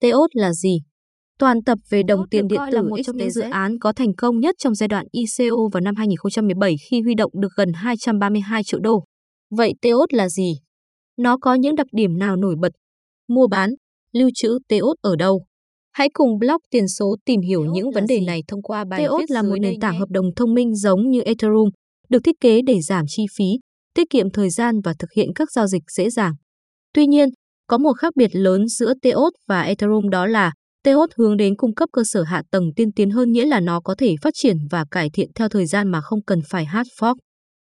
TEOS là gì? Toàn tập về đồng tiền điện tử là một trong những dự án có thành công nhất trong giai đoạn ICO vào năm 2017 khi huy động được gần 232 triệu đô. Vậy TEOS là gì? Nó có những đặc điểm nào nổi bật? Mua bán, lưu trữ TEOS ở đâu? Hãy cùng blog tiền số tìm hiểu TEOS những vấn đề gì? này thông qua bài TEOS viết là một nền tảng nhé. hợp đồng thông minh giống như Ethereum, được thiết kế để giảm chi phí, tiết kiệm thời gian và thực hiện các giao dịch dễ dàng. Tuy nhiên, có một khác biệt lớn giữa TEOS và Ethereum đó là TEOS hướng đến cung cấp cơ sở hạ tầng tiên tiến hơn nghĩa là nó có thể phát triển và cải thiện theo thời gian mà không cần phải hard fork.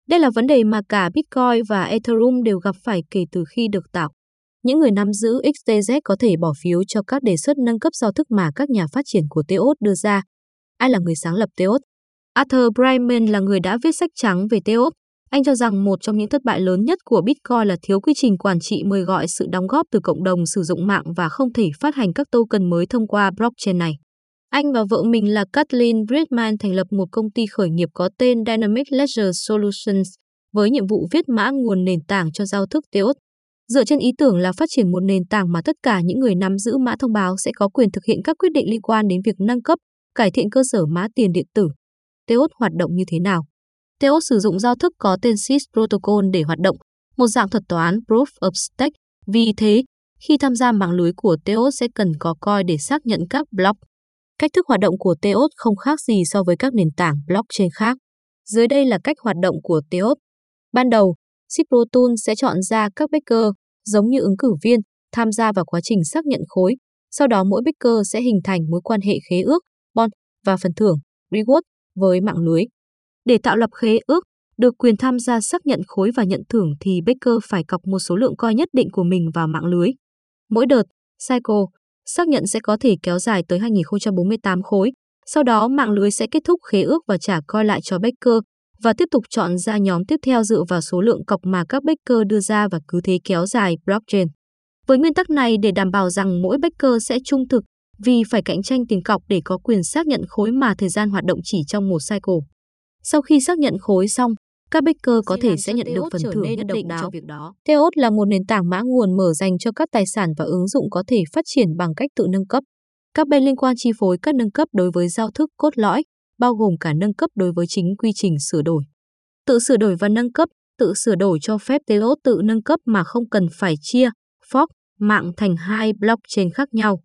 Đây là vấn đề mà cả Bitcoin và Ethereum đều gặp phải kể từ khi được tạo. Những người nắm giữ XTZ có thể bỏ phiếu cho các đề xuất nâng cấp giao thức mà các nhà phát triển của TEOS đưa ra. Ai là người sáng lập TEOS? Arthur Brightman là người đã viết sách trắng về TEOS. Anh cho rằng một trong những thất bại lớn nhất của Bitcoin là thiếu quy trình quản trị mời gọi sự đóng góp từ cộng đồng sử dụng mạng và không thể phát hành các token mới thông qua blockchain này. Anh và vợ mình là Kathleen Bridman thành lập một công ty khởi nghiệp có tên Dynamic Ledger Solutions với nhiệm vụ viết mã nguồn nền tảng cho giao thức TEOS. Dựa trên ý tưởng là phát triển một nền tảng mà tất cả những người nắm giữ mã thông báo sẽ có quyền thực hiện các quyết định liên quan đến việc nâng cấp, cải thiện cơ sở mã tiền điện tử. TEOS hoạt động như thế nào? TEOS sử dụng giao thức có tên SIS Protocol để hoạt động, một dạng thuật toán Proof of Stake. Vì thế, khi tham gia mạng lưới của TEOS sẽ cần có coin để xác nhận các block. Cách thức hoạt động của TEOS không khác gì so với các nền tảng blockchain khác. Dưới đây là cách hoạt động của TEOS. Ban đầu, Ciprotool sẽ chọn ra các backer, giống như ứng cử viên, tham gia vào quá trình xác nhận khối. Sau đó mỗi backer sẽ hình thành mối quan hệ khế ước, bond và phần thưởng, reward với mạng lưới. Để tạo lập khế ước, được quyền tham gia xác nhận khối và nhận thưởng thì baker phải cọc một số lượng coi nhất định của mình vào mạng lưới. Mỗi đợt, cycle, xác nhận sẽ có thể kéo dài tới 2048 khối. Sau đó mạng lưới sẽ kết thúc khế ước và trả coi lại cho baker và tiếp tục chọn ra nhóm tiếp theo dựa vào số lượng cọc mà các baker đưa ra và cứ thế kéo dài blockchain. Với nguyên tắc này để đảm bảo rằng mỗi baker sẽ trung thực vì phải cạnh tranh tiền cọc để có quyền xác nhận khối mà thời gian hoạt động chỉ trong một cycle. Sau khi xác nhận khối xong, các backer có thể sẽ nhận được phần thưởng nhất định cho việc đó. Theos là một nền tảng mã nguồn mở dành cho các tài sản và ứng dụng có thể phát triển bằng cách tự nâng cấp. Các bên liên quan chi phối các nâng cấp đối với giao thức cốt lõi, bao gồm cả nâng cấp đối với chính quy trình sửa đổi. Tự sửa đổi và nâng cấp, tự sửa đổi cho phép Theos tự nâng cấp mà không cần phải chia, fork, mạng thành hai blockchain khác nhau.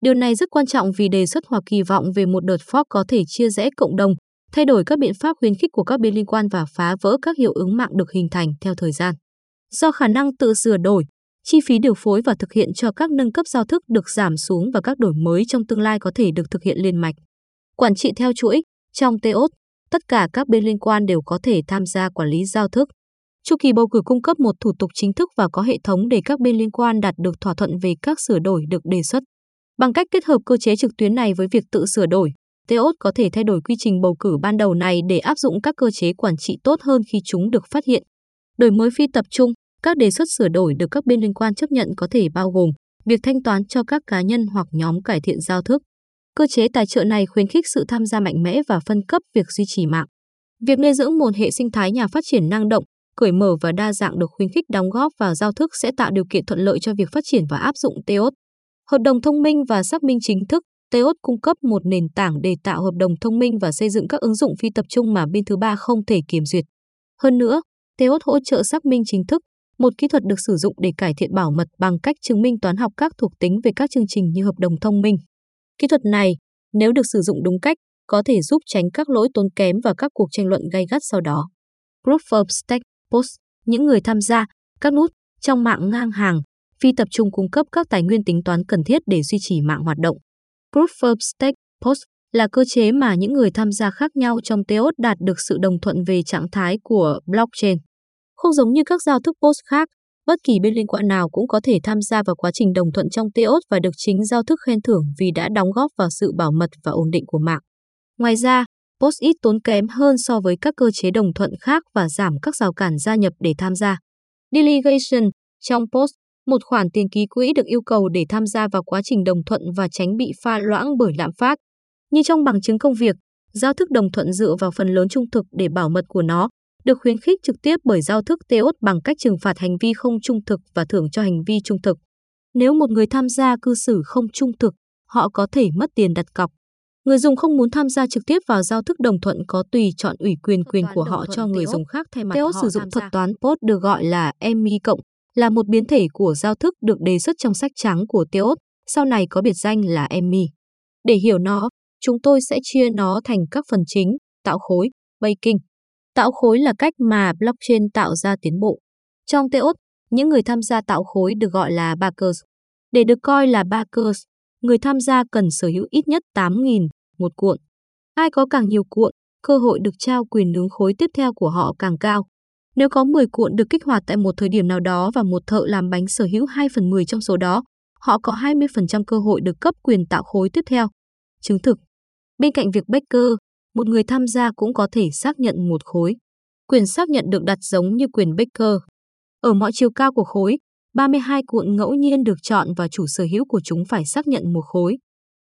Điều này rất quan trọng vì đề xuất hoặc kỳ vọng về một đợt fork có thể chia rẽ cộng đồng, thay đổi các biện pháp khuyến khích của các bên liên quan và phá vỡ các hiệu ứng mạng được hình thành theo thời gian. Do khả năng tự sửa đổi, chi phí điều phối và thực hiện cho các nâng cấp giao thức được giảm xuống và các đổi mới trong tương lai có thể được thực hiện liên mạch. Quản trị theo chuỗi, trong TOS, tất cả các bên liên quan đều có thể tham gia quản lý giao thức. Chu kỳ bầu cử cung cấp một thủ tục chính thức và có hệ thống để các bên liên quan đạt được thỏa thuận về các sửa đổi được đề xuất. Bằng cách kết hợp cơ chế trực tuyến này với việc tự sửa đổi, TEOS có thể thay đổi quy trình bầu cử ban đầu này để áp dụng các cơ chế quản trị tốt hơn khi chúng được phát hiện. Đổi mới phi tập trung, các đề xuất sửa đổi được các bên liên quan chấp nhận có thể bao gồm việc thanh toán cho các cá nhân hoặc nhóm cải thiện giao thức. Cơ chế tài trợ này khuyến khích sự tham gia mạnh mẽ và phân cấp việc duy trì mạng. Việc nuôi dưỡng một hệ sinh thái nhà phát triển năng động, cởi mở và đa dạng được khuyến khích đóng góp vào giao thức sẽ tạo điều kiện thuận lợi cho việc phát triển và áp dụng TEOS. Hợp đồng thông minh và xác minh chính thức, TEOS cung cấp một nền tảng để tạo hợp đồng thông minh và xây dựng các ứng dụng phi tập trung mà bên thứ ba không thể kiểm duyệt. Hơn nữa, TEOS hỗ trợ xác minh chính thức, một kỹ thuật được sử dụng để cải thiện bảo mật bằng cách chứng minh toán học các thuộc tính về các chương trình như hợp đồng thông minh. Kỹ thuật này, nếu được sử dụng đúng cách, có thể giúp tránh các lỗi tốn kém và các cuộc tranh luận gay gắt sau đó. Proof of Stake Post, những người tham gia, các nút trong mạng ngang hàng, phi tập trung cung cấp các tài nguyên tính toán cần thiết để duy trì mạng hoạt động. Proof of Stake Post là cơ chế mà những người tham gia khác nhau trong TEOS đạt được sự đồng thuận về trạng thái của blockchain. Không giống như các giao thức POS khác, bất kỳ bên liên quan nào cũng có thể tham gia vào quá trình đồng thuận trong TEOS và được chính giao thức khen thưởng vì đã đóng góp vào sự bảo mật và ổn định của mạng. Ngoài ra, POS ít tốn kém hơn so với các cơ chế đồng thuận khác và giảm các rào cản gia nhập để tham gia. Delegation trong POS một khoản tiền ký quỹ được yêu cầu để tham gia vào quá trình đồng thuận và tránh bị pha loãng bởi lạm phát. Như trong bằng chứng công việc, giao thức đồng thuận dựa vào phần lớn trung thực để bảo mật của nó, được khuyến khích trực tiếp bởi giao thức TEOS bằng cách trừng phạt hành vi không trung thực và thưởng cho hành vi trung thực. Nếu một người tham gia cư xử không trung thực, họ có thể mất tiền đặt cọc. Người dùng không muốn tham gia trực tiếp vào giao thức đồng thuận có tùy chọn ủy quyền quyền của họ cho người dùng khác thay mặt Teos sử dụng thuật toán POT được gọi là EMI cộng, là một biến thể của giao thức được đề xuất trong sách trắng của Teos, sau này có biệt danh là Emmy. Để hiểu nó, chúng tôi sẽ chia nó thành các phần chính, tạo khối, baking. Tạo khối là cách mà blockchain tạo ra tiến bộ. Trong Teos, những người tham gia tạo khối được gọi là backers. Để được coi là backers, người tham gia cần sở hữu ít nhất 8.000 một cuộn. Ai có càng nhiều cuộn, cơ hội được trao quyền nướng khối tiếp theo của họ càng cao. Nếu có 10 cuộn được kích hoạt tại một thời điểm nào đó và một thợ làm bánh sở hữu 2 phần 10 trong số đó, họ có 20% cơ hội được cấp quyền tạo khối tiếp theo. Chứng thực. Bên cạnh việc Baker, một người tham gia cũng có thể xác nhận một khối. Quyền xác nhận được đặt giống như quyền Baker. Ở mọi chiều cao của khối, 32 cuộn ngẫu nhiên được chọn và chủ sở hữu của chúng phải xác nhận một khối.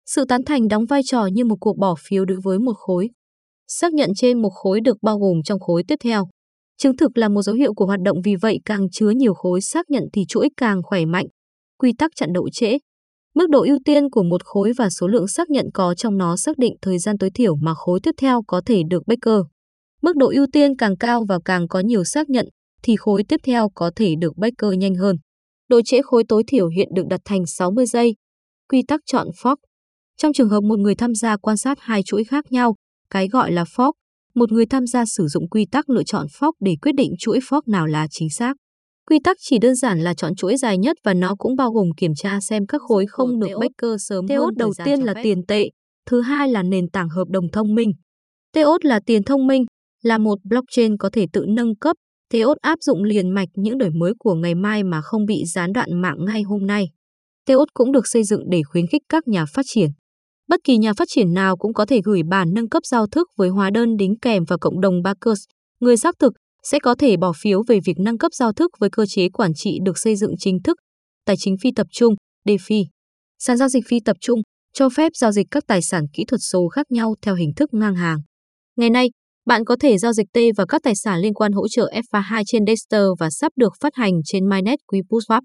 Sự tán thành đóng vai trò như một cuộc bỏ phiếu đối với một khối. Xác nhận trên một khối được bao gồm trong khối tiếp theo. Chứng thực là một dấu hiệu của hoạt động vì vậy càng chứa nhiều khối xác nhận thì chuỗi càng khỏe mạnh. Quy tắc chặn độ trễ. Mức độ ưu tiên của một khối và số lượng xác nhận có trong nó xác định thời gian tối thiểu mà khối tiếp theo có thể được Baker. Mức độ ưu tiên càng cao và càng có nhiều xác nhận thì khối tiếp theo có thể được Baker nhanh hơn. Độ trễ khối tối thiểu hiện được đặt thành 60 giây. Quy tắc chọn fork. Trong trường hợp một người tham gia quan sát hai chuỗi khác nhau, cái gọi là fork, một người tham gia sử dụng quy tắc lựa chọn fork để quyết định chuỗi fork nào là chính xác. Quy tắc chỉ đơn giản là chọn chuỗi dài nhất và nó cũng bao gồm kiểm tra xem các khối không được Baker sớm Teos hơn đầu tiên là tiền tệ, thứ hai là nền tảng hợp đồng thông minh. Teos là tiền thông minh, là một blockchain có thể tự nâng cấp. Teos áp dụng liền mạch những đổi mới của ngày mai mà không bị gián đoạn mạng ngay hôm nay. Teos cũng được xây dựng để khuyến khích các nhà phát triển. Bất kỳ nhà phát triển nào cũng có thể gửi bản nâng cấp giao thức với hóa đơn đính kèm vào cộng đồng backers. Người xác thực sẽ có thể bỏ phiếu về việc nâng cấp giao thức với cơ chế quản trị được xây dựng chính thức, tài chính phi tập trung, DeFi. Sàn giao dịch phi tập trung cho phép giao dịch các tài sản kỹ thuật số khác nhau theo hình thức ngang hàng. Ngày nay, bạn có thể giao dịch T và các tài sản liên quan hỗ trợ FA2 trên Dexter và sắp được phát hành trên Mainnet Quipuswap.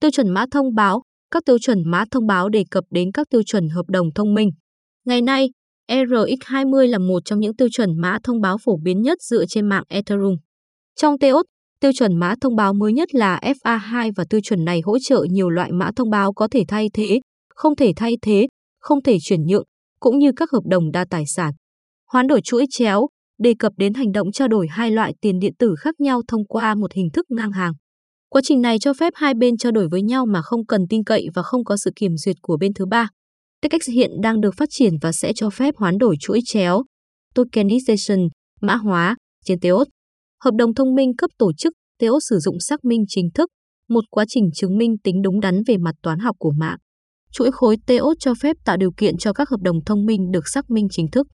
Tiêu chuẩn mã thông báo các tiêu chuẩn mã thông báo đề cập đến các tiêu chuẩn hợp đồng thông minh. Ngày nay, RX20 là một trong những tiêu chuẩn mã thông báo phổ biến nhất dựa trên mạng Ethereum. Trong TEOS, tiêu chuẩn mã thông báo mới nhất là FA2 và tiêu chuẩn này hỗ trợ nhiều loại mã thông báo có thể thay thế, không thể thay thế, không thể chuyển nhượng, cũng như các hợp đồng đa tài sản. Hoán đổi chuỗi chéo đề cập đến hành động trao đổi hai loại tiền điện tử khác nhau thông qua một hình thức ngang hàng. Quá trình này cho phép hai bên trao đổi với nhau mà không cần tin cậy và không có sự kiểm duyệt của bên thứ ba. TechX hiện đang được phát triển và sẽ cho phép hoán đổi chuỗi chéo, tokenization, mã hóa, trên Teos. Hợp đồng thông minh cấp tổ chức Teos sử dụng xác minh chính thức, một quá trình chứng minh tính đúng đắn về mặt toán học của mạng. Chuỗi khối Teos cho phép tạo điều kiện cho các hợp đồng thông minh được xác minh chính thức.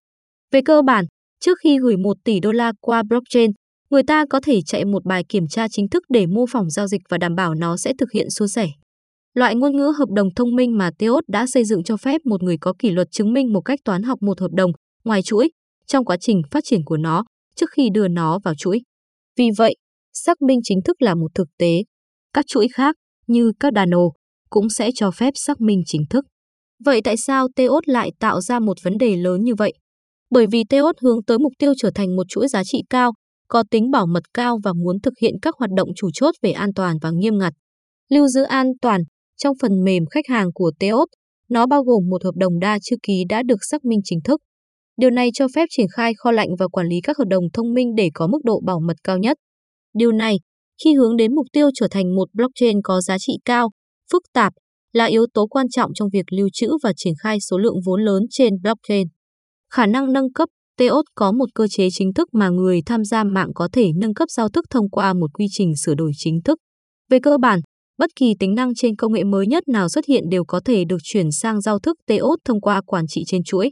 Về cơ bản, trước khi gửi 1 tỷ đô la qua blockchain, người ta có thể chạy một bài kiểm tra chính thức để mô phỏng giao dịch và đảm bảo nó sẽ thực hiện suôn sẻ. Loại ngôn ngữ hợp đồng thông minh mà Teos đã xây dựng cho phép một người có kỷ luật chứng minh một cách toán học một hợp đồng ngoài chuỗi trong quá trình phát triển của nó trước khi đưa nó vào chuỗi. Vì vậy, xác minh chính thức là một thực tế. Các chuỗi khác như Cardano cũng sẽ cho phép xác minh chính thức. Vậy tại sao Teos lại tạo ra một vấn đề lớn như vậy? Bởi vì Teos hướng tới mục tiêu trở thành một chuỗi giá trị cao, có tính bảo mật cao và muốn thực hiện các hoạt động chủ chốt về an toàn và nghiêm ngặt. Lưu giữ an toàn trong phần mềm khách hàng của Teos, nó bao gồm một hợp đồng đa chữ ký đã được xác minh chính thức. Điều này cho phép triển khai kho lạnh và quản lý các hợp đồng thông minh để có mức độ bảo mật cao nhất. Điều này, khi hướng đến mục tiêu trở thành một blockchain có giá trị cao, phức tạp, là yếu tố quan trọng trong việc lưu trữ và triển khai số lượng vốn lớn trên blockchain. Khả năng nâng cấp Teos có một cơ chế chính thức mà người tham gia mạng có thể nâng cấp giao thức thông qua một quy trình sửa đổi chính thức. Về cơ bản, bất kỳ tính năng trên công nghệ mới nhất nào xuất hiện đều có thể được chuyển sang giao thức Teos thông qua quản trị trên chuỗi.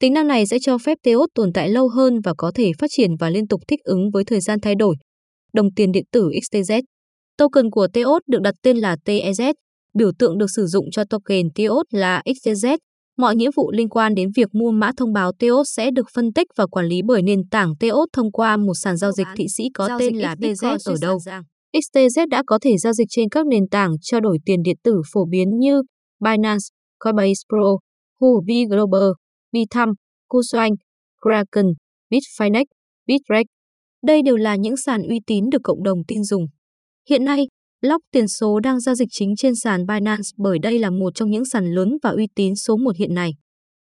Tính năng này sẽ cho phép Teos tồn tại lâu hơn và có thể phát triển và liên tục thích ứng với thời gian thay đổi. Đồng tiền điện tử XTZ Token của Teos được đặt tên là TEZ, biểu tượng được sử dụng cho token Teos là XTZ Mọi nghĩa vụ liên quan đến việc mua mã thông báo Teos sẽ được phân tích và quản lý bởi nền tảng Teos thông qua một sàn giao dịch Thụy Sĩ có tên là Bitcoin ở đâu. XTZ đã có thể giao dịch trên các nền tảng trao đổi tiền điện tử phổ biến như Binance, Coinbase Pro, Huobi Global, Bithumb, Kucoin, Kraken, Bitfinex, Bittrex. Đây đều là những sàn uy tín được cộng đồng tin dùng. Hiện nay, Lock tiền số đang giao dịch chính trên sàn Binance bởi đây là một trong những sàn lớn và uy tín số 1 hiện nay.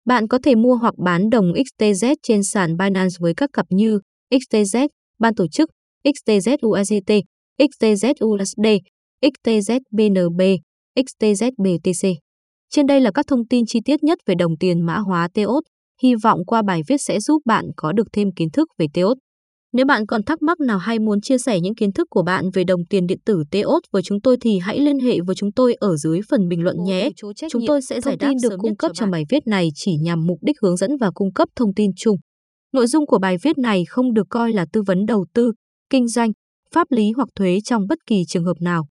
Bạn có thể mua hoặc bán đồng XTZ trên sàn Binance với các cặp như XTZ, ban tổ chức, XTZ USDT, XTZ USD, XTZ BNB, XTZ BTC. Trên đây là các thông tin chi tiết nhất về đồng tiền mã hóa TEOS. Hy vọng qua bài viết sẽ giúp bạn có được thêm kiến thức về TEOS. Nếu bạn còn thắc mắc nào hay muốn chia sẻ những kiến thức của bạn về đồng tiền điện tử TEOS với chúng tôi thì hãy liên hệ với chúng tôi ở dưới phần bình luận nhé. Chúng tôi sẽ giải đáp được cung cấp trong bài viết này chỉ nhằm mục đích hướng dẫn và cung cấp thông tin chung. Nội dung của bài viết này không được coi là tư vấn đầu tư, kinh doanh, pháp lý hoặc thuế trong bất kỳ trường hợp nào.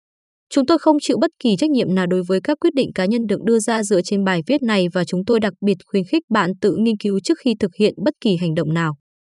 Chúng tôi không chịu bất kỳ trách nhiệm nào đối với các quyết định cá nhân được đưa ra dựa trên bài viết này và chúng tôi đặc biệt khuyến khích bạn tự nghiên cứu trước khi thực hiện bất kỳ hành động nào.